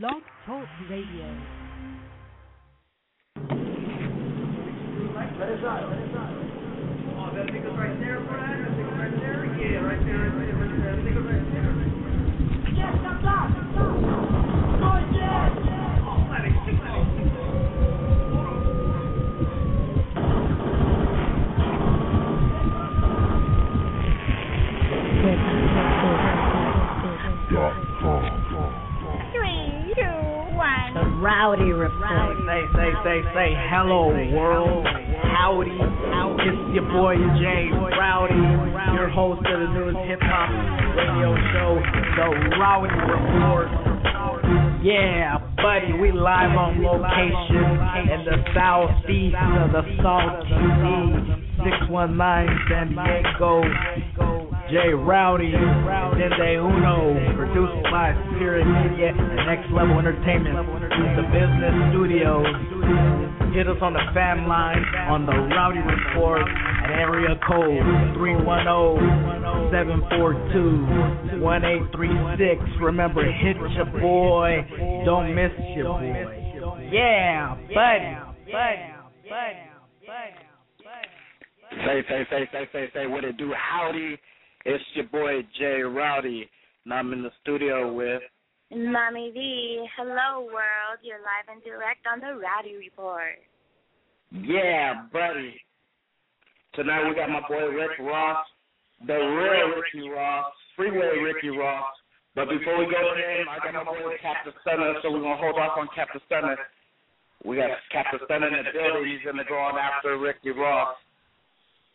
Blog Talk Radio. Let. Let. Oh, right there, nigga right there. Yeah, right there. Right there. Rowdy Report. Say, say, say, say, hello world. Howdy. It's your boy Jay Rowdy, your host of the newest hip hop radio show, The Rowdy Report. Yeah, buddy, we live on location in the southeast of the Salty Sea, 619 San Diego. Jay Rowdy, Dende Uno, produced by Spirit Media and Next Level Entertainment, the Business Studios. Hit us on the fan line on the Rowdy Report at area code 310-742-1836. Remember, hit your boy, don't miss your boy. Yeah, buddy, buddy, buddy. Say, say, say, say, say, say what it do. Howdy. It's your boy Jay Rowdy. And I'm in the studio with Mommy V. Hello, world. You're live and direct on the Rowdy Report. Yeah, buddy. Tonight we got my boy Rick Ross, the real Ricky Ross, Freeway Ricky Ross. But before we go to him, I got my boy Captain Stunner, so we're gonna hold off on Captain Stunner. We got Captain Stunner in the building. He's gonna go on after Ricky Ross.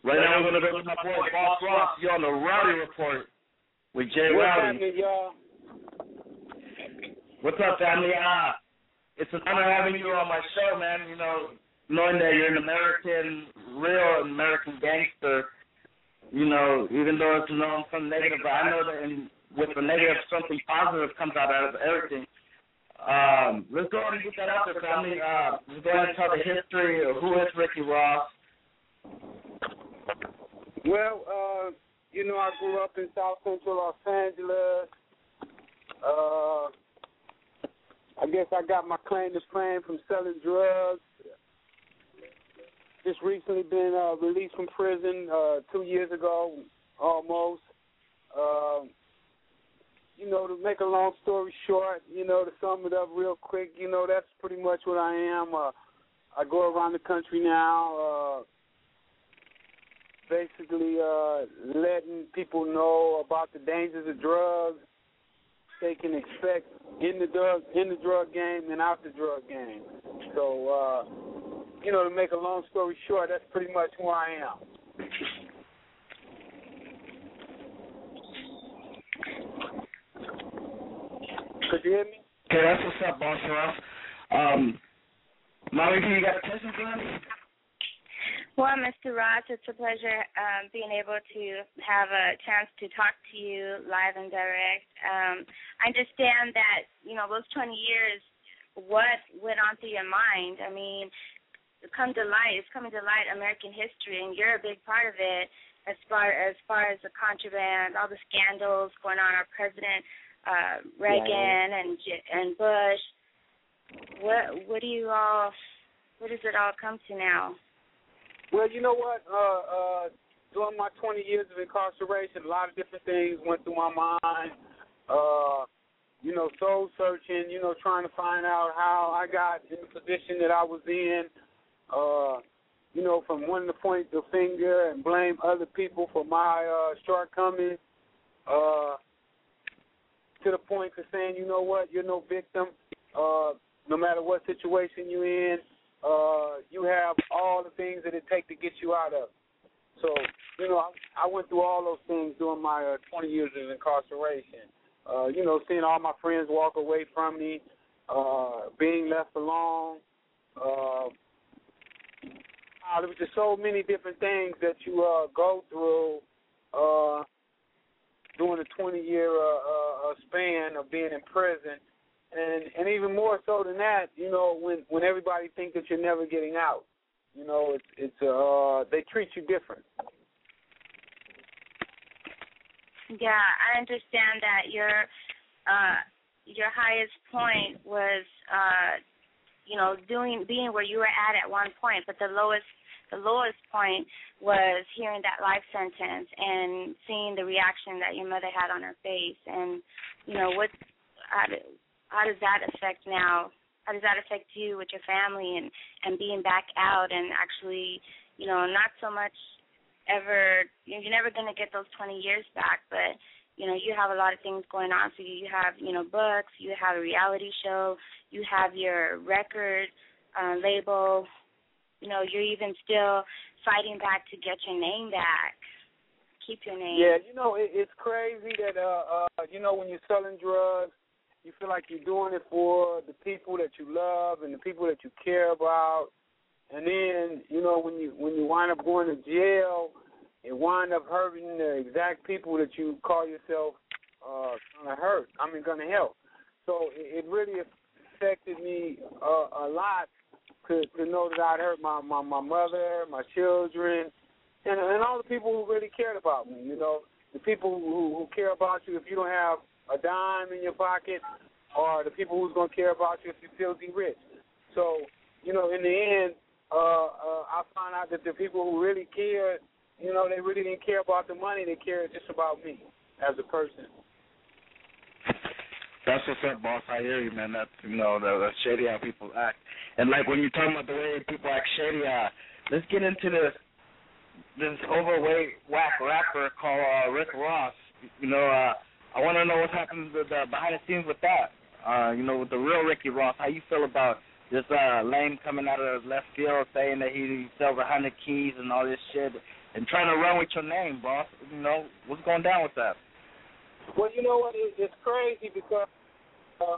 Right now we're gonna go with my boy Boss Ross. You're on the Rowdy Report with Jay What's Rowdy. happening, y'all? What's up, family? Uh, it's an honor having you on my show, man. You know, knowing that you're an American, real American gangster. You know, even though it's known some negative, but I know that in, with the negative, something positive comes out of everything. Um, let's go ahead and get that out there, family. Uh, let's go ahead and tell the history of who is Ricky Ross. Well, uh, you know, I grew up in South Central Los Angeles. Uh, I guess I got my claim to fame from selling drugs. Just recently been uh, released from prison uh, two years ago, almost. Uh, you know, to make a long story short, you know, to sum it up real quick, you know, that's pretty much what I am. Uh, I go around the country now. Uh, basically uh, letting people know about the dangers of drugs they can expect in the drug in the drug game and out the drug game. So uh, you know, to make a long story short, that's pretty much who I am. Could you hear me? Okay, that's what's up, Boss. Um, Molly, you got a question for us? Well, Mr. Ross, it's a pleasure um, being able to have a chance to talk to you live and direct. Um, I understand that, you know, those 20 years, what went on through your mind? I mean, come to light, it's coming to light American history, and you're a big part of it as far as far as the contraband, all the scandals going on, our president uh, Reagan and J- and Bush. What what do you all? What does it all come to now? Well, you know what? Uh, uh, during my 20 years of incarceration, a lot of different things went through my mind. Uh, you know, soul searching. You know, trying to find out how I got in the position that I was in. Uh, you know, from wanting to point the finger and blame other people for my uh, shortcomings. Uh, to the point of saying, you know what, you're no victim. Uh, no matter what situation you're in, uh, you have all the things that it takes to get you out of. So, you know, I, I went through all those things during my uh, 20 years of incarceration. Uh, you know, seeing all my friends walk away from me, uh, being left alone. Uh, uh, there was just so many different things that you uh, go through uh, during a 20 year uh, uh, span of being in prison, and and even more so than that, you know, when when everybody thinks that you're never getting out, you know, it's it's uh they treat you different. Yeah, I understand that you're uh your highest point was uh you know doing being where you were at at one point but the lowest the lowest point was hearing that life sentence and seeing the reaction that your mother had on her face and you know what do, how does that affect now how does that affect you with your family and and being back out and actually you know not so much ever you're never going to get those 20 years back but you know you have a lot of things going on. For you you have you know books you have a reality show you have your record uh, label you know you're even still fighting back to get your name back. Keep your name. Yeah, you know, it, it's crazy that uh uh you know when you're selling drugs, you feel like you're doing it for the people that you love and the people that you care about. And then, you know, when you when you wind up going to jail, it wind up hurting the exact people that you call yourself uh gonna hurt. I mean gonna help. So it, it really affected me uh, a lot to to know that I'd hurt my, my, my mother, my children, and and all the people who really cared about me. You know, the people who who care about you if you don't have a dime in your pocket, or the people who's gonna care about you if you're filthy rich. So, you know, in the end, uh, uh, I found out that the people who really cared, you know, they really didn't care about the money. They cared just about me as a person. That's what's up, boss. I hear you, man. That's you know the shady how people act, and like when you're talking about the way people act shady, uh, let's get into this this overweight whack rapper called uh, Rick Ross. You know, uh, I want to know what's happening with uh, behind the scenes with that. Uh, you know, with the real Ricky Ross, how you feel about this uh, lame coming out of left field saying that he sells a hundred keys and all this shit, and trying to run with your name, boss. You know, what's going down with that? Well, you know what? It, it's crazy because uh,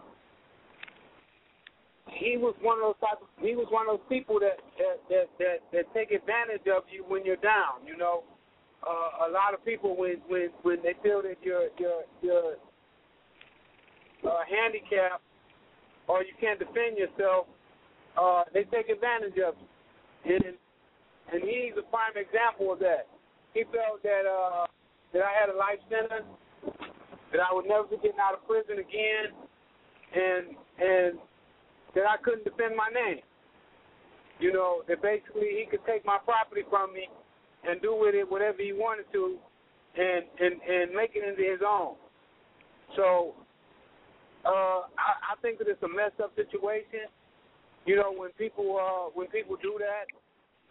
he was one of those type of, he was one of those people that that that that, that take advantage of you when you're down. You know, uh, a lot of people when when when they feel that you're you're uh, handicapped or you can't defend yourself, uh, they take advantage of you. And and he's a prime example of that. He felt that uh, that I had a life sentence that I would never be getting out of prison again, and and that I couldn't defend my name. You know, that basically he could take my property from me and do with it whatever he wanted to, and and and make it into his own. So uh, I, I think that it's a messed up situation. You know, when people uh, when people do that,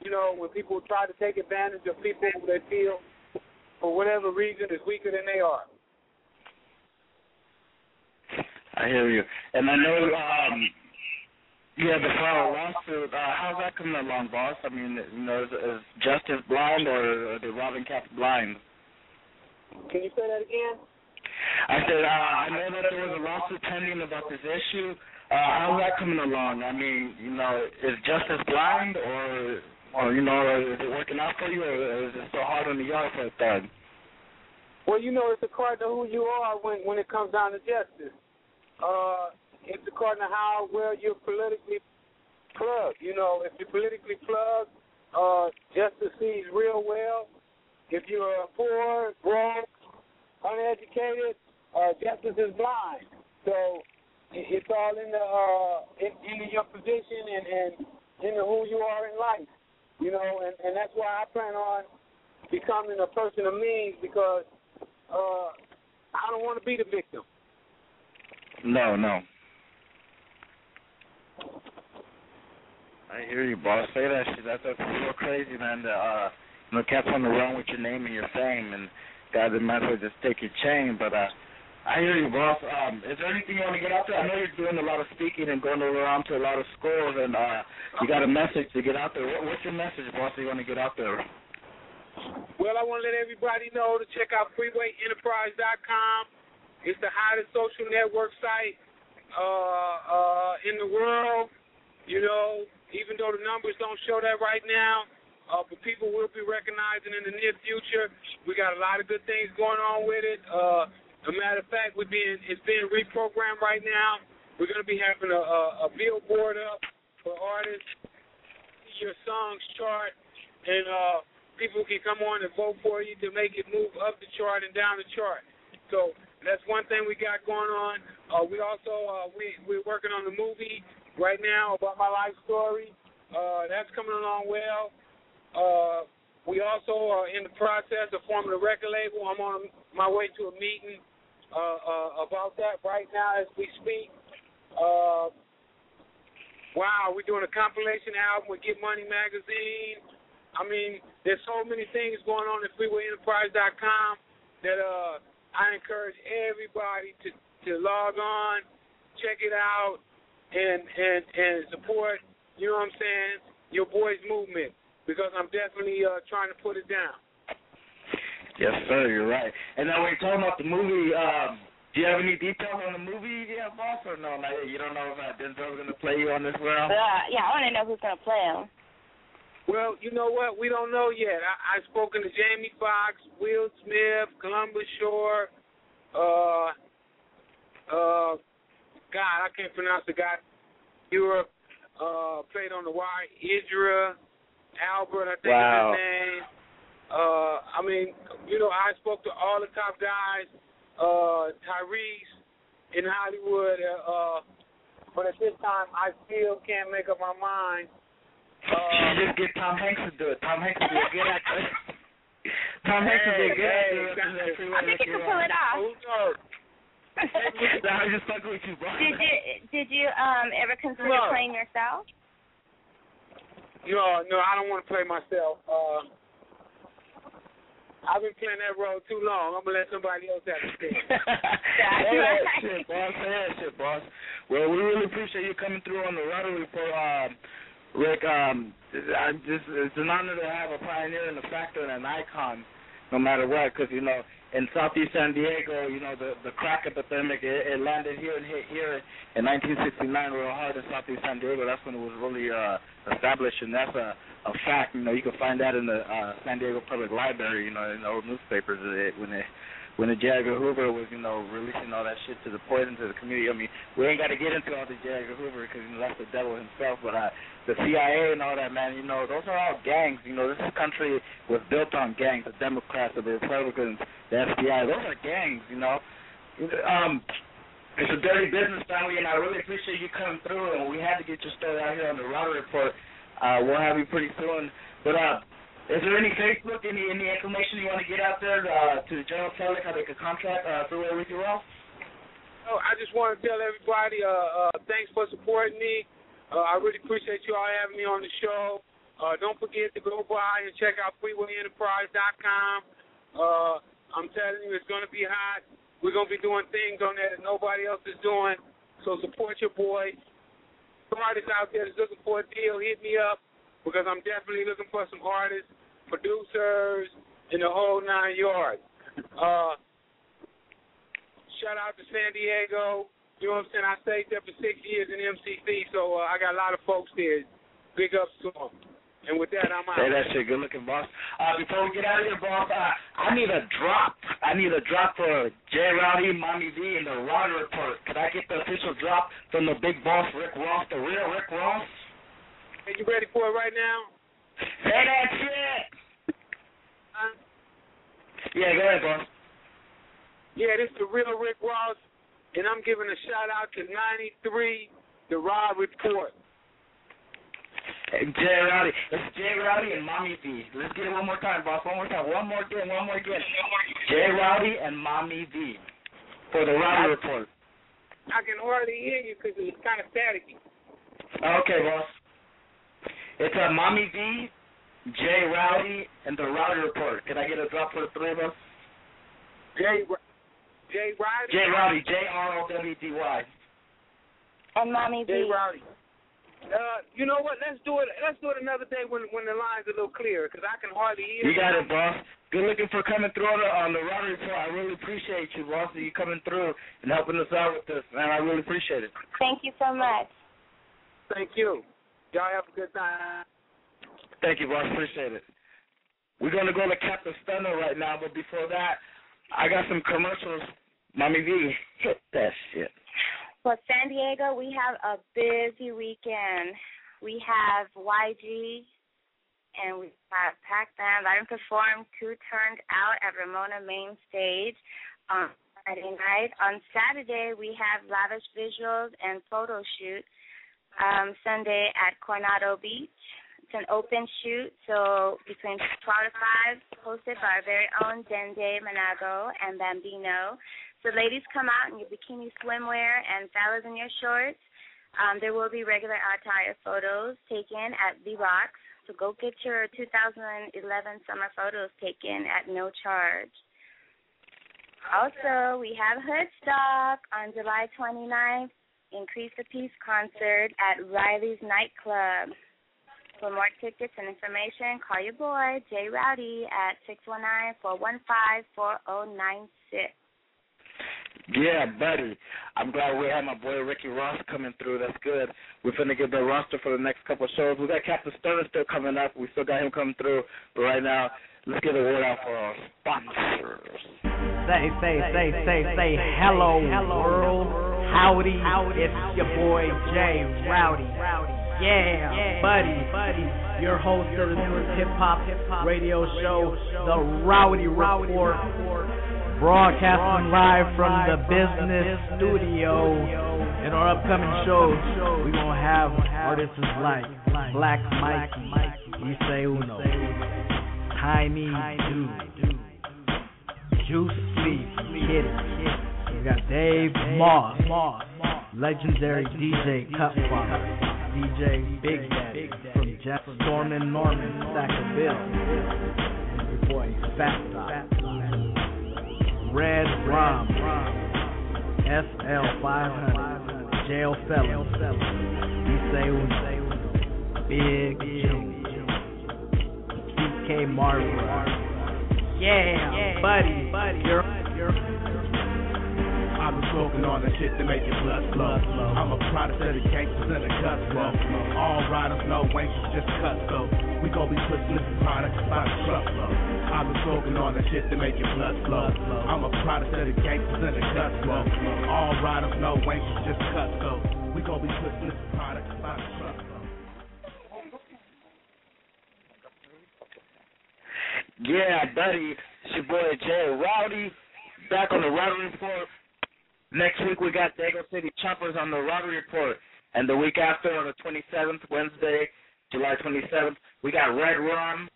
you know, when people try to take advantage of people they feel for whatever reason is weaker than they are. I hear you, and I know um, had the file lawsuit. Uh, how's that coming along, boss? I mean, you know, is, is justice blind or are the robbing cats blind? Can you say that again? I said, uh, I know that there was a lawsuit pending about this issue. Uh, how's that coming along? I mean, you know, is justice blind or, or you know, is it working out for you, or is it so hard on the yard for a thug? Well, you know, it's according to who you are when when it comes down to justice. Uh, it's according to how well you're politically plugged. You know, if you're politically plugged, uh, justice sees real well. If you're poor, broke, uneducated, uh, justice is blind. So it's all in the uh, in, in your position and and in who you are in life. You know, and and that's why I plan on becoming a person of means because uh, I don't want to be the victim. No, no. I hear you, boss. Say that shit. That's, that's so crazy, man. That, uh, you know, cats on the run with your name and your fame, and guys that might as well just take your chain. But uh, I hear you, boss. Um, is there anything you want to get out there? I know you're doing a lot of speaking and going around to a lot of schools, and uh, you got a message to get out there. What, what's your message, boss? That you want to get out there? Well, I want to let everybody know to check out FreewayEnterprise.com. It's the hottest social network site uh, uh, in the world. You know, even though the numbers don't show that right now, uh, but people will be recognizing in the near future. We got a lot of good things going on with it. Uh, a matter of fact, we're being it's being reprogrammed right now. We're going to be having a, a, a billboard up for artists. Your songs chart, and uh, people can come on and vote for you to make it move up the chart and down the chart. So that's one thing we got going on. Uh, we also uh, we we're working on the movie right now about my life story. Uh, that's coming along well. Uh, we also are in the process of forming a record label. I'm on my way to a meeting uh, uh, about that right now as we speak. Uh, wow, we're doing a compilation album with Get Money Magazine. I mean, there's so many things going on at FreewayEnterprise.com that uh, I encourage everybody to, to log on, check it out, and and and support. You know what I'm saying? Your boy's movement because I'm definitely uh, trying to put it down. Yes, sir. You're right. And now when you're talking about the movie, um, do you have any details on the movie yet, boss, or no? Like, you don't know if uh, Denzel's gonna play you on this round. Uh, yeah, I want to know who's gonna play him. Well, you know what? We don't know yet. I, I've spoken to Jamie Foxx, Will Smith, Columbus Short, uh, uh, God, I can't pronounce the guy. Europe, uh, played on the wire. Idris, Elba, I think Wow. is his name. Uh, I mean, you know, I spoke to all the top guys. Uh, Tyrese in Hollywood. Uh, uh, but at this time, I still can't make up my mind. You Uh, just get Tom Hanks to do it. Tom Hanks would be a good actor. Tom Hanks would be a good actor. hey, representing Freeway I think you Ricky can pull it Ross. off. Who? Nah, I'm just fucking with you, bro. Did you did you um ever consider No. playing yourself? No, no, I don't want to play myself. Uh, I've been playing that role too long. I'm gonna let somebody else have the stage. Say that shit, boss. Say that shit, boss. Well, we really appreciate you coming through on the rotary for um, Rick. Um, I just it's an honor to have a pioneer and a factor and an icon, no matter what. Because you know, in Southeast San Diego, you know, the the crack epidemic it, it landed here and hit here in 1969 real hard in Southeast San Diego. That's when it was really uh, established, and that's a a fact. You know, you can find that in the uh, San Diego Public Library. You know, in the old newspapers it, when they when the J. Edgar Hoover was, you know, releasing all that shit to the poison to the community. I mean, we ain't got to get into all the J. Edgar Hoover because you know that's the devil himself. But uh, the CIA and all that, man, you know, those are all gangs. You know, this country was built on gangs. The Democrats, the Republicans, the FBI, those are gangs. You know, um. It's a dirty business family, and I really appreciate you coming through. And we had to get your story out here on the Rowdy Report. Uh, we'll have you pretty soon. But uh, is there any Facebook, any any information you want to get out there uh, to the general public how they could contact uh, with you Ross? Oh, I just want to tell everybody, uh, uh, thanks for supporting me. Uh, I really appreciate you all having me on the show. Uh, don't forget to go by and check out FreewayEnterprise.com. Uh, I'm telling you, it's going to be hot. We're going to be doing things on there that nobody else is doing. So support your boy. Some artists out there that's looking for a deal, hit me up because I'm definitely looking for some artists, producers, and the whole nine yards. Uh, shout out to San Diego. You know what I'm saying? I stayed there for six years in MCC, so uh, I got a lot of folks there. Big ups to them. And with that, I'm out. Say that shit. Good looking, boss. Uh, before we get out of here, boss, uh, I need a drop. I need a drop for J. Rowdy, Mommy V, and the Rowdy Report. Could I get the official drop from the big boss, Rick Ross, the real Rick Ross? Are you ready for it right now? Say that shit. Huh? Yeah, go ahead, boss. Yeah, this is the real Rick Ross, and I'm giving a shout out to 93, the Rod Report. Hey, J. Rowdy. It's J. Rowdy and Mommy V. Let's get it one more time, boss. One more time. One more again. One more again. Jay Rowdy and Mommy V for the Rowdy Report. I can hardly hear you because it's kind of staticky. Okay, boss. It's uh, Mommy Jay Rowdy, and the Rowdy Report. Can I get a drop for the three of us? Jay, Ro- Jay Rowdy. J. Rowdy, J. R. O. W. D. Y. And mommy Jay B. Rowdy. Uh, you know what? Let's do it. Let's do it another day when when the line's a little clearer, because I can hardly hear. You got it, boss. Good looking for coming through on the, on the Rowdy Report. I really appreciate you, boss. You coming through and helping us out with this, man. I really appreciate it. Thank you so much. Thank you. Y'all have a good time. Thank you, boss. Appreciate it. We're gonna go to Captain Stunner right now, but before that, I got some commercials. Mommy V, hit that shit. Well, San Diego, we have a busy weekend. We have YG and we have Pac Band. I performed two turned out at Ramona Main Stage on Friday night. On Saturday, we have lavish visuals and photo shoot. Um, Sunday at Coronado Beach. It's an open shoot, so between 12 to 5, hosted by our very own Dende Manago and Bambino. So ladies come out in your bikini swimwear and fellas in your shorts. Um, there will be regular attire photos taken at the box. So go get your 2011 summer photos taken at no charge. Also, we have Hoodstock on July 29th. Increase the Peace concert at Riley's Nightclub. For more tickets and information, call your boy, Jay Rowdy, at 619-415-4096. Yeah, buddy. I'm glad we have my boy Ricky Ross coming through. That's good. We're finna get the roster for the next couple of shows. We got Captain Sterling still coming up. We still got him coming through. But right now, let's get a word out for our sponsors. Say, say, say, say, say, hello, world. Howdy, it's your boy Jay Rowdy. Yeah, buddy, buddy. Your host of the newest hip hop radio show, The Rowdy Report. Broadcasting live from the business studio. In our upcoming shows, we're going to have artists like Black Mikey, Issei Uno, Tiny Dude, Juice Sleep, Kitty. We got Dave Moss, legendary DJ Cutfather, DJ Big Daddy. From Jeff Storm and Norman, Sackville, and your boy Fat Dot. Red Rum, SL 500, Jail Fellow, Issei Big June, CK Marvel. Yeah, buddy, buddy, you're, you're. I've been smoking on that shit to make your blood flow. I'm a product of the gangsters and the guts flow. All riders know wankers just cut so. We gon' be pushing this product by the truckload. I've been smoking on that shit to make your blood flow. I'm a product of the gangsters and the guts flow. All riders know wankers just cut so. We gon' be pushing this product by the truckload. Yeah, buddy. It's your boy Jay Rowdy. Back on the Rowdy Report. Next week we got Dago City Choppers on the Rowdy Report. And the week after, on the 27th, Wednesday, July 27th, we got Red Rum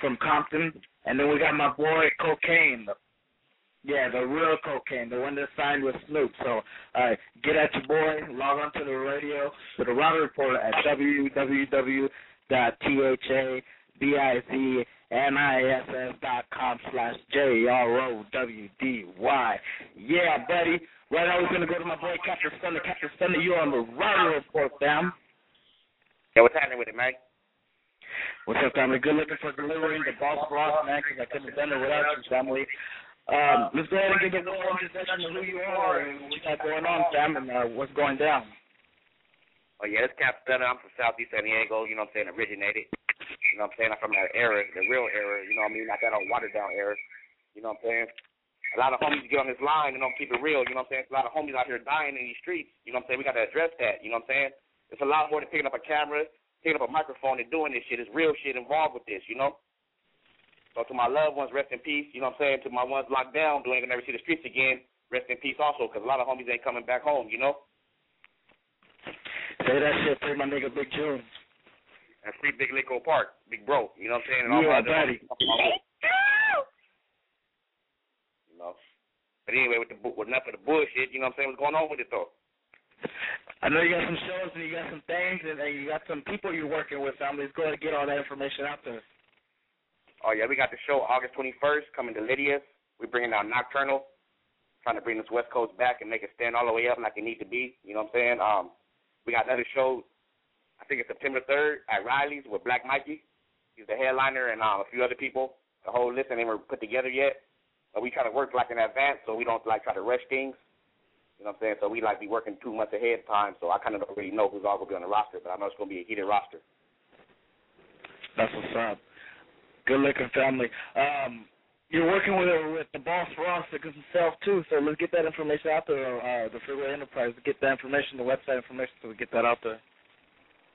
from Compton. And then we got my boy Cocaine. Yeah, the real cocaine, the one that signed with Snoop. So uh, get at your boy, log on to the radio, to the Rowdy Report at www.thobizniss.com slash J-R-O-W-D-Y. Yeah, buddy. Right now we're going to go to my boy Captain Stunner. Captain Stunner, you on the Rowdy Report, fam. Yeah, what's happening with it, Mike? What's up, family? Good looking for delivering the boss Ross, man, because I couldn't have done it without you, family. Um, let's go ahead and give a little introduction of who you are and what you got going on, fam, and uh, what's going down. Oh yeah, it's Cap Stunner. I'm from Southeast San Diego. You know what I'm saying? Originated. You know what I'm saying? I'm from that era, the real era. You know what I mean? Not that old watered down era. You know what I'm saying? A lot of homies get on this line and don't keep it real. You know what I'm saying? A lot of homies out here dying in these streets. You know what I'm saying? We got to address that. You know what I'm saying? It's a lot more than picking up a camera, picking up a microphone, and doing this shit. It's real shit involved with this. You know. So to my loved ones, rest in peace. You know what I'm saying? To my ones locked down, who ain't gonna never see the streets again, rest in peace also, because a lot of homies ain't coming back home. You know. Say that shit for my nigga Big June. And free Big Lico Park, Big Bro. You know what I'm saying? And all Yeah, my other buddy. homies. You know. But anyway, with the with enough of the bullshit, you know what I'm saying? What's going on with it though? I know you got some shows and you got some things and, and you got some people you're working with, family. Let's go ahead and get all that information out there. Oh yeah, we got the show August 21st coming to Lydia's. We're bringing out Nocturnal, trying to bring this West Coast back and make it stand all the way up like it need to be. You know what I'm saying? Um, we got another show. I think it's September 3rd at Riley's with Black Mikey. He's the headliner and um, a few other people. The whole list ain't even put together yet. But we try to work like in advance so we don't like try to rush things. You know what I'm saying? So we like be working two months ahead of time. So I kind of don't really know who's all gonna be on the roster, but I know it's gonna be a heated roster. That's what's up. Good looking family. Um, you're working with with the boss Ross himself too, so let's get that information out there. Uh, the Freeway Enterprise, get that information, the website information, so we get that out there.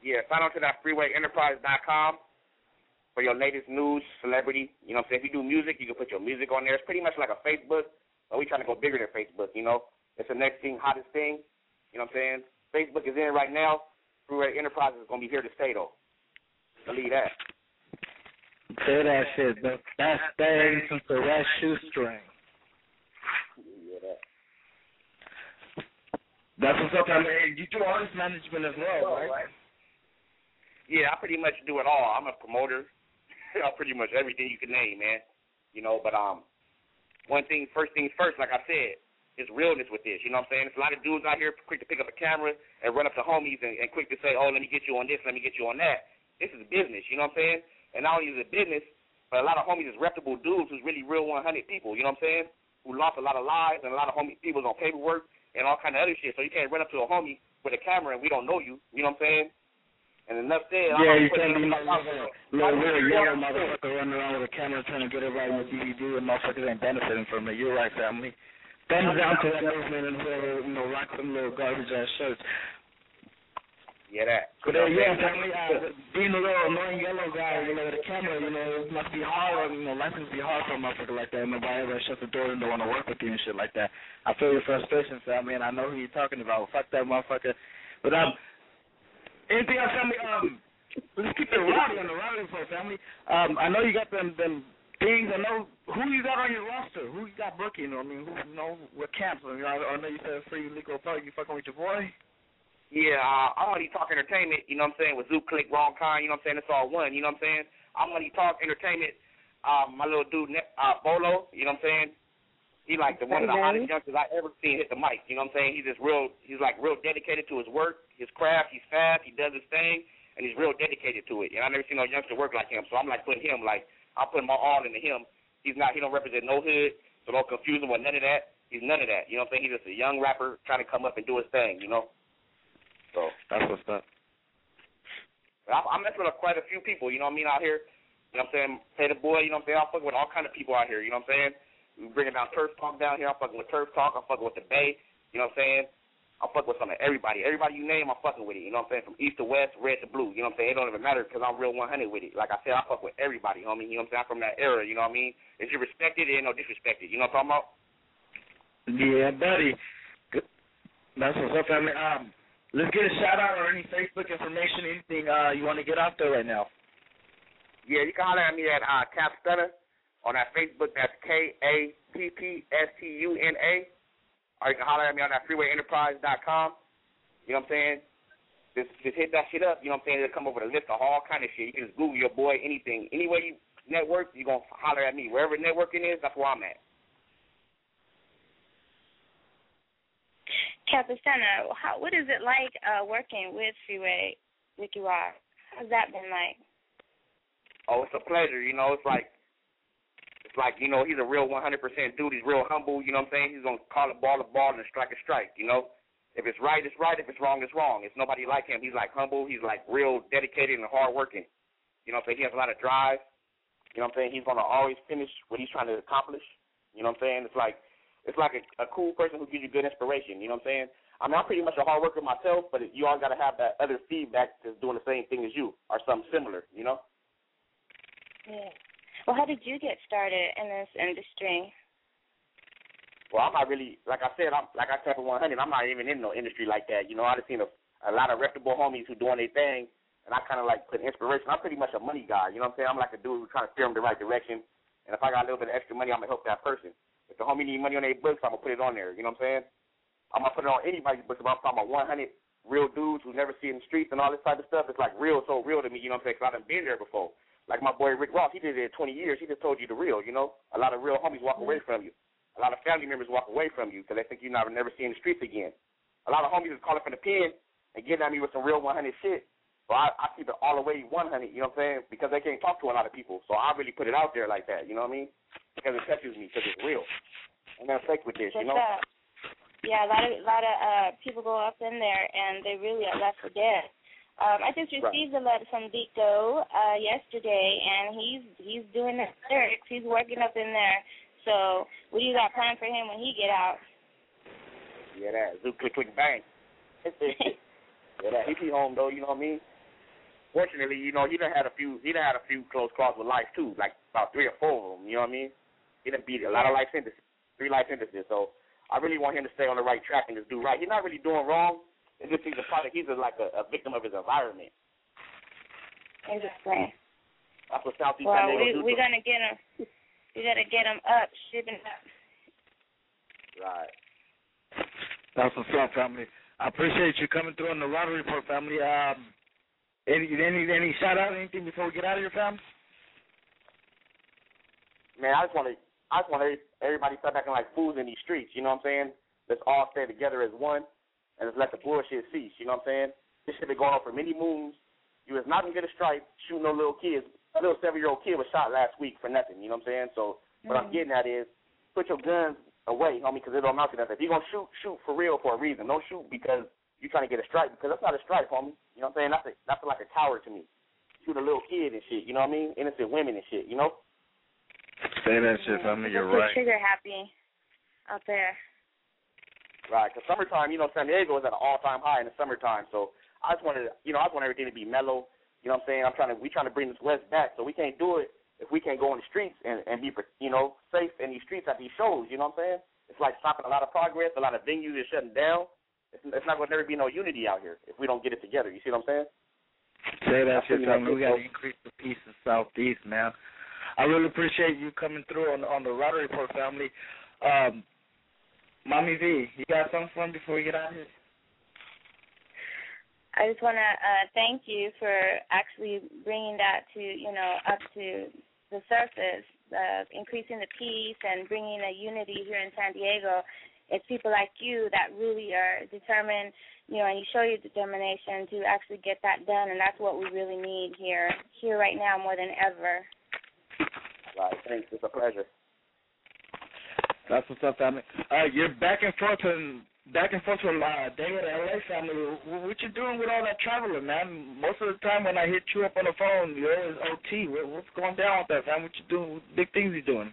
Yeah, sign on to that freewayenterprise.com for your latest news, celebrity. You know what I'm saying? If you do music, you can put your music on there. It's pretty much like a Facebook, but we trying to go bigger than Facebook. You know, it's the next thing, hottest thing. You know what I'm saying? Facebook is in right now. Freeway Enterprises is gonna be here to stay though. Believe that. Say that shit. Best thing since the red shoestring. Yeah, that. That's what's up, man. You do artist management as well, right? Yeah, I pretty much do it all. I'm a promoter. I'm pretty much everything you can name, man. You know, but um, one thing, first things first, like I said, is realness with this. You know what I'm saying? There's a lot of dudes out here quick to pick up a camera and run up to homies and, and quick to say, oh, let me get you on this, let me get you on that. This is business. You know what I'm saying? And not only is it business, but a lot of homies is reputable dudes who's really real 100 people. You know what I'm saying? Who lost a lot of lives and a lot of homie people on paperwork and all kind of other shit. So you can't run up to a homie with a camera and we don't know you. You know what I'm saying? And enough said. Yeah, you can't be no out little, weird yellow motherfucker running around with a camera trying to get it right on the DVD and motherfuckers ain't benefiting from it. You're right, family. Thumbs down to that movement and whoever, you know, rock some little garbage ass shirts. Yeah, that. But uh, yeah, family, uh, being a little annoying yellow guy, you know, with a camera, you know, it must be hard, you know, life must be hard for a motherfucker like that. Nobody ever shuts the door and don't want to work with you and shit like that. I feel your frustration, family, and I know who you're talking about. Fuck that motherfucker. But um, anything else, family? Um, let's keep it rowdy on the rowdy for family. Um, I know you got them them things. I know who you got on your roster. Who you got booking? I mean, who you know what camps? I, mean, I, I know you said free legal plug. You fucking with your boy. Yeah, uh, I'm only talk entertainment, you know what I'm saying, with Zoo Click, Wrong Kind, you know what I'm saying, it's all one, you know what I'm saying? I'm only talk entertainment, um, my little dude, uh, Bolo, you know what I'm saying? He like the one of the hottest youngsters I ever seen hit the mic, you know what I'm saying? He's just real, he's like real dedicated to his work, his craft, he's fast, he does his thing, and he's real dedicated to it. And I never seen no youngster work like him, so I'm like putting him, like, I'm putting my all into him. He's not, he don't represent no hood, so don't confuse him with none of that. He's none of that, you know what I'm saying? He's just a young rapper trying to come up and do his thing, you know? So That's what's up. I, I'm messing with quite a few people, you know what I mean, out here. You know what I'm saying? Pay the boy, you know what I'm saying? I'm fucking with all kind of people out here, you know what I'm saying? We bringing down Turf Talk down here. I'm fucking with Turf Talk. I'm fucking with the Bay. You know what I'm saying? I'm fucking with some of everybody. Everybody you name, I'm fucking with it. You know what I'm saying? From east to west, red to blue. You know what I'm saying? It don't even matter because I'm real 100 with it. Like I said, I fuck with everybody, homie. You know what I'm saying? I'm from that era. You know what I mean? If you respect it, it ain't no disrespected. You know what I'm talking about? Yeah, buddy. Good. That's what's up, family. Um, let's get a shout out or any Facebook information, anything uh you want to get out there right now. Yeah, you can holler at me at uh, Cap Stunner on that Facebook. That's K A P P S T U N A. Or you can holler at me on that freewayenterprise.com. You know what I'm saying? Just just hit that shit up. You know what I'm saying? It'll come over the list of all kind of shit. You can just Google your boy anything. Any way you network, you're gonna holler at me. Wherever networking is, that's where I'm at. Capistrano, how what is it like uh working with Freeway Ricky Ross? How's that been like? Oh, it's a pleasure. You know, it's like like you know he's a real 100% dude. He's real humble. You know what I'm saying? He's gonna call a ball a ball and strike a strike. You know, if it's right, it's right. If it's wrong, it's wrong. It's nobody like him. He's like humble. He's like real dedicated and hard working. You know what I'm saying? He has a lot of drive. You know what I'm saying? He's gonna always finish what he's trying to accomplish. You know what I'm saying? It's like it's like a, a cool person who gives you good inspiration. You know what I'm saying? I mean, I'm pretty much a hard worker myself, but you all got to have that other feedback that's doing the same thing as you or something similar. You know? Yeah. Well, how did you get started in this industry? Well, I'm not really like I said. I'm like I said for 100. I'm not even in no industry like that. You know, I've seen a, a lot of reputable homies who doing their thing, and I kind of like put inspiration. I'm pretty much a money guy. You know what I'm saying? I'm like a dude who's trying to steer them the right direction. And if I got a little bit of extra money, I'm gonna help that person. If the homie need money on their books, I'm gonna put it on there. You know what I'm saying? I'm gonna put it on anybody's books. If I'm talking about 100 real dudes who never see in the streets and all this type of stuff, it's like real, so real to me. You know what I'm saying? Cause I done been there before. Like my boy Rick Ross, he did it 20 years. He just told you the real. You know, a lot of real homies walk away from you. A lot of family members walk away from you because they think you're not never see in the streets again. A lot of homies is calling from the pen and getting at me with some real 100 shit. So I, I keep it all the way 100. You know what I'm saying? Because they can't talk to a lot of people. So I really put it out there like that. You know what I mean? Because it touches me because it's real. And then fake with this. You know? What's up? Yeah, a lot of a lot of uh people go up in there and they really are left for dead. Um, I just received a letter from Vico uh, yesterday, and he's he's doing the lyrics. He's working up in there. So, what do you got planned for him when he get out? Yeah, that zoo click click bang. yeah, that he be home though. You know what I mean? Fortunately, you know he done had a few. He done had a few close calls with life too, like about three or four of them. You know what I mean? He done beat a lot of life sentences. three life sentences. So I really want him to stay on the right track and just do right. He's not really doing wrong. It's just he's a product. He's a, like a, a victim of his environment. Interesting. That's what Southeast Well, San Diego we do. we're gonna get him. We gotta get him up, shipping up. Right. That's what's up, family. I appreciate you coming through on the Lottery Report, family. Um, any any any shout out, anything before we get out of here, fam? Man, I just want to. I just want everybody start acting like fools in these streets. You know what I'm saying? Let's all stay together as one, and let's let the bullshit cease. You know what I'm saying? This shit been going on for many moons. You was not gonna get a stripe shooting no little kids. A little seven year old kid was shot last week for nothing. You know what I'm saying? So what I'm mm. getting at is put your guns away, homie, because it don't amount to nothing. If you're gonna shoot, shoot for real for a reason. Don't shoot because you're trying to get a stripe because that's not a stripe, homie. You know what I'm saying? That's a, that's like a coward to me. Shoot a little kid and shit. You know what I mean? Innocent women and shit. You know? Say that shit, family. You're Let's right. trigger happy out there. Right, because summertime, you know, San Diego is at an all-time high in the summertime. So I just wanted, you know, I just want everything to be mellow. You know what I'm saying? I'm trying to, we trying to bring this West back, so we can't do it if we can't go in the streets and and be, you know, safe in these streets at these shows. You know what I'm saying? It's like stopping a lot of progress. A lot of venues are shutting down. It's, it's not going to never be no unity out here if we don't get it together. You see what I'm saying? Say that shit, feel you like family. We got to increase the peace in Southeast, man. I really appreciate you coming through on on the Lottery Report, family. Um, Mommy V, you got something for me before we get out of here? I just want to uh, thank you for actually bringing that to you know up to the surface, uh, increasing the peace and bringing a unity here in San Diego. It's people like you that really are determined, you know, and you show your determination to actually get that done, and that's what we really need here, here right now more than ever. Right. Thanks. It's a pleasure. That's what's up, family. Uh, you're back and forth and back and forth with uh, David LA family. What you doing with all that traveling, man? Most of the time when I hit you up on the phone, you're always OT. What's going down with that, man? What you doing? Big things you doing?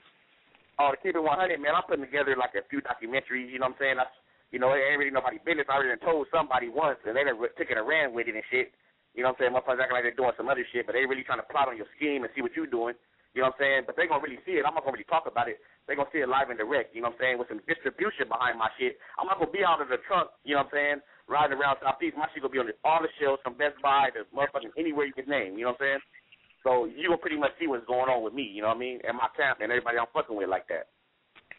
Oh, to keep it 100, man, I'm putting together like a few documentaries. You know what I'm saying? That's, you know, it ain't really nobody business. I already told somebody once, and they done took it ran with it and shit. You know what I'm saying? Motherfuckers acting like they're doing some other shit, but they really trying to plot on your scheme and see what you're doing. You know what I'm saying? But they gonna really see it. I'm not gonna really talk about it. They gonna see it live and direct. You know what I'm saying? With some distribution behind my shit. I'm not gonna be out of the trunk. You know what I'm saying? Riding around Southeast. My shit gonna be on the, all the shelves from Best Buy to motherfucking anywhere you can name. You know what I'm saying? So you gonna pretty much see what's going on with me. You know what I mean? And my camp and everybody I'm fucking with like that.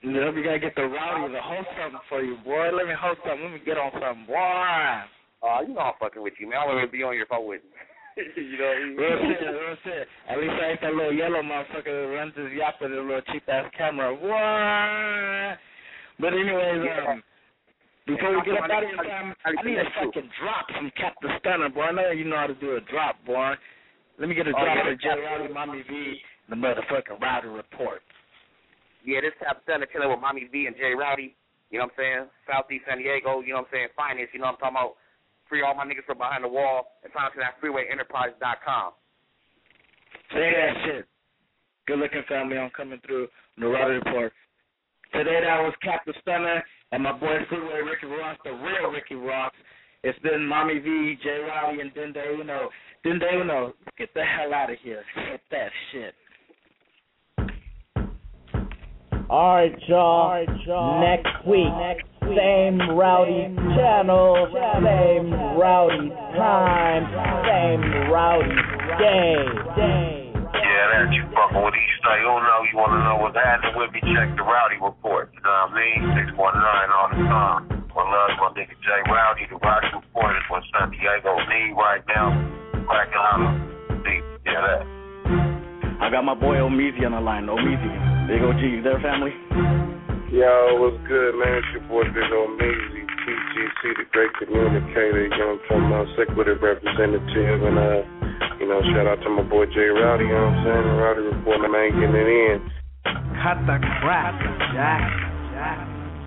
You know, we gotta get the rowdy to host something for you, boy. Let me host something. Let me get on something, boy. Uh, you know I'm fucking with you, man. I even be on your phone with. you know. Real shit, real shit. At least I ain't that little yellow motherfucker that runs his yacht with a little cheap ass camera. What? But anyways, um, before we get up out of here, time, I need a fucking drop from Captain Stunner, boy. I know you know how to do a drop, boy. Let me get a Oh, drop yeah. for J. Rowdy, Mommy V, the motherfucking Rowdy Report. Yeah, this Cap Stunner chilling with Mommy V and Jay Rowdy. You know what I'm saying? Southeast San Diego. You know what I'm saying? Finance. You know what I'm talking about? Free all my niggas from behind the wall. And sign up to that freewayenterprise.com. Say that shit. Good looking family. I'm coming through the Rowdy Report. Today that was Captain Stunner and my boy Freeway Ricky Ross, the real Ricky Ross. It's been Mommy V, J. Rowdy, and Dende Uno. Dende Uno, get the hell out of here. Hit that shit. All right, y'all. Next week, same rowdy channel, same rowdy time, same rowdy day. Yeah, that you fucking with East State Uno. You want to know what's happening with me? Check the Rowdy report. You know what I mean? 619 all the time. One love, my nigga Jay Rowdy. The Rowdy report is what San Diego need right now. Cracking out deep. Yeah, that. I got my boy Omeezy on the line. Omeezy. Big OG, you there, family? Yo, what's good, man? It's your boy Big Ol' Measy, TGC, the great communicator, you know what I'm talking about, Sequitur representative, and, uh, you know, shout out to my boy Jay Rowdy, you know what I'm saying? The Rowdy Report, my man getting it in. Cut the crap, Jack.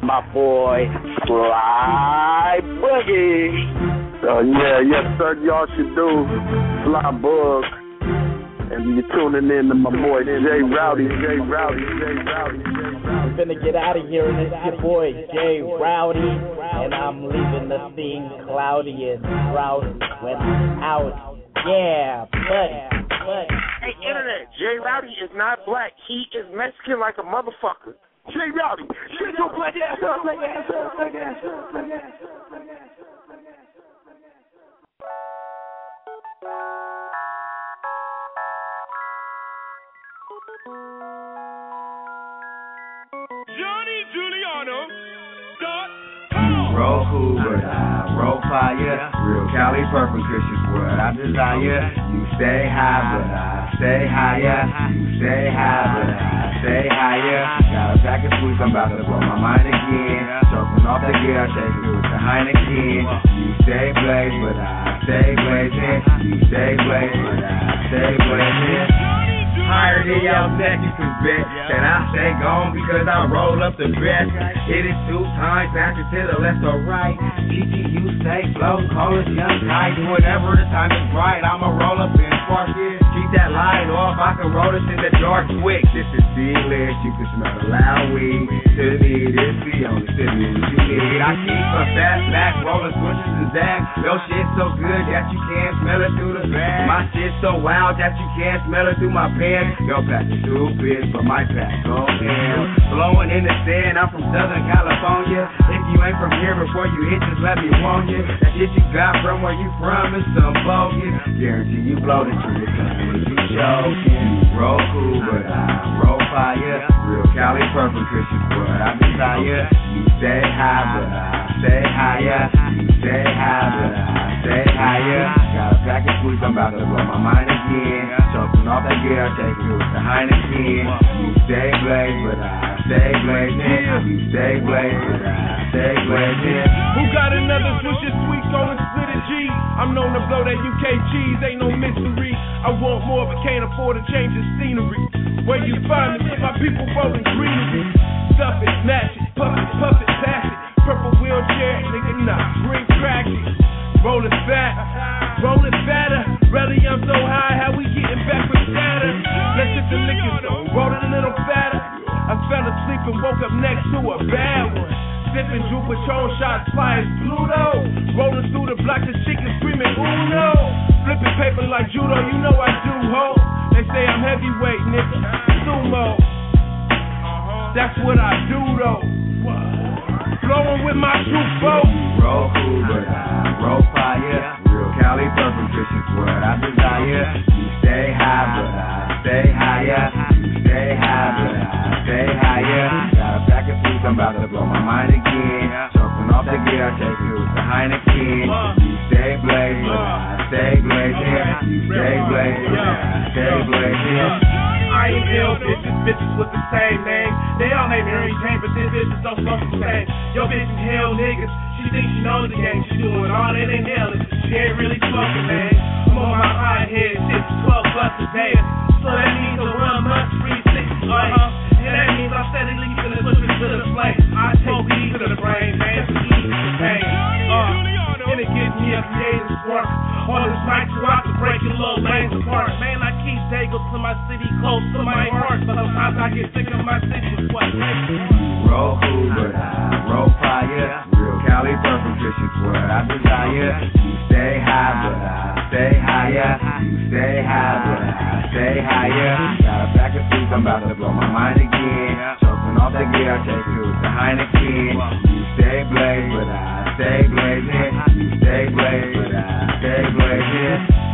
My boy Fly Boogie. Uh, yeah, yes, sir, y'all should do Fly Bug. And you're tuning in to my boy Jay Rowdy, Jay Rowdy, Jay Rowdy, Jay Rowdy. I'm finna get out of here, and it's your boy Jay Rowdy, and I'm leaving the scene cloudy and rowdy when I'm out. Yeah, buddy, buddy. Hey, internet, Jay Rowdy is not black. He is Mexican like a motherfucker. Jay Rowdy, shut your black ass up, black ass up, black ass up, black ass up, black ass Johnny Giuliano. Roll I roll fire. Real Cali purple Christians, what I desire. You stay high, but I stay higher. You stay high, but I stay higher. Got a pack of sweets, I'm about to blow my mind again. Choking off the gear, shake it with the Heineken. You stay blazed, but I stay blazing. You stay blazed, but I stay blazing. Higher than y'all neck, you can bet that I stay gone because I roll up the. Hit it two times, back it to the left or right. GTU stay flow, call us young tight. Whenever the time is right, I'ma roll up and spark it. Light off, I can roll this in the dark quick. This is delish, you can smell the loud weed. To me, this the city what you need. I keep a fast black rolling switches and zag. Yo, shit so good that you can't smell it through the bag. My shit so wild that you can't smell it through my pants. Yo, pack is big for my pack. Go in. Blowing in the sand, I'm from Southern California. If you ain't from here before you hit, just let me warn you. That shit you got from where you from is some bogus. Guarantee you blow the tree, cause you joking. Roll cool, but I roll fire. Real Cali purple Christians, what I desire. You stay high, but I stay higher. You stay high, but I stay higher. Got a pack of sweets, I'm about to blow my mind again. Choking off that gear, take it with the Heineken. You stay blazed, but I stay blazing. You stay blazed, but I stay blazing. Who got another Swisher Sweet going split a G? I'm known to blow that UK cheese, ain't no mystery. I want more but can't afford to change the scenery. Where you find me, my people rolling greenery. Stuff it, smash it, puff it, puff it, pass it. Wheelchair, nigga, nah, green crack it. Rollin' fat, rollin' fatter. Really, I'm so high, how we getting back with data? Let's hit the liquor store, rollin' a little fatter. I fell asleep and woke up next to a bad one. Sipping Drew Patron shots, flying Pluto. Rolling through the block, the chicken screaming, Uno. Flipping paper like judo, you know I do, ho. They say I'm heavyweight, nigga. Sumo. That's what I do, though. With my true. Roll roll fire. Real Cali what I desire. You stay high, but I stay higher. You stay high, but I stay higher. Got a pack of sweets, I'm about to blow my mind again. Choking off the gear, take it with the Heineken. You stay but I stay blazing. You stay but I stay blazing. I ain't ill bitches, bitches with the same name. They all name Mary Jane, but this bitch is so fucking same. Yo, bitch is hell niggas. She thinks she knows the game. She doing all that ain't hell. She ain't really fucking, man. I'm on my high head, shit, 12 bucks a day. So that means a one month free six, uh-huh. And that means I'm steadily gonna push it to the flame. I take weed to the brain, man. To pain. Creative spark. On this mic, so I can break your little lanes apart. Man, I keep Dago to my city, close to my heart. But sometimes I get sick of my city. What Roll cool, but I roll fire. Real Cali purple Christians, what I desire. You stay high, but I stay higher. You stay high, but I stay higher. Got a pack of sweets, I'm about to blow my mind again. Off that gear, take it with the Heineken. You stay blazed, but I stay blazing. You stay blazed, but I stay blazing.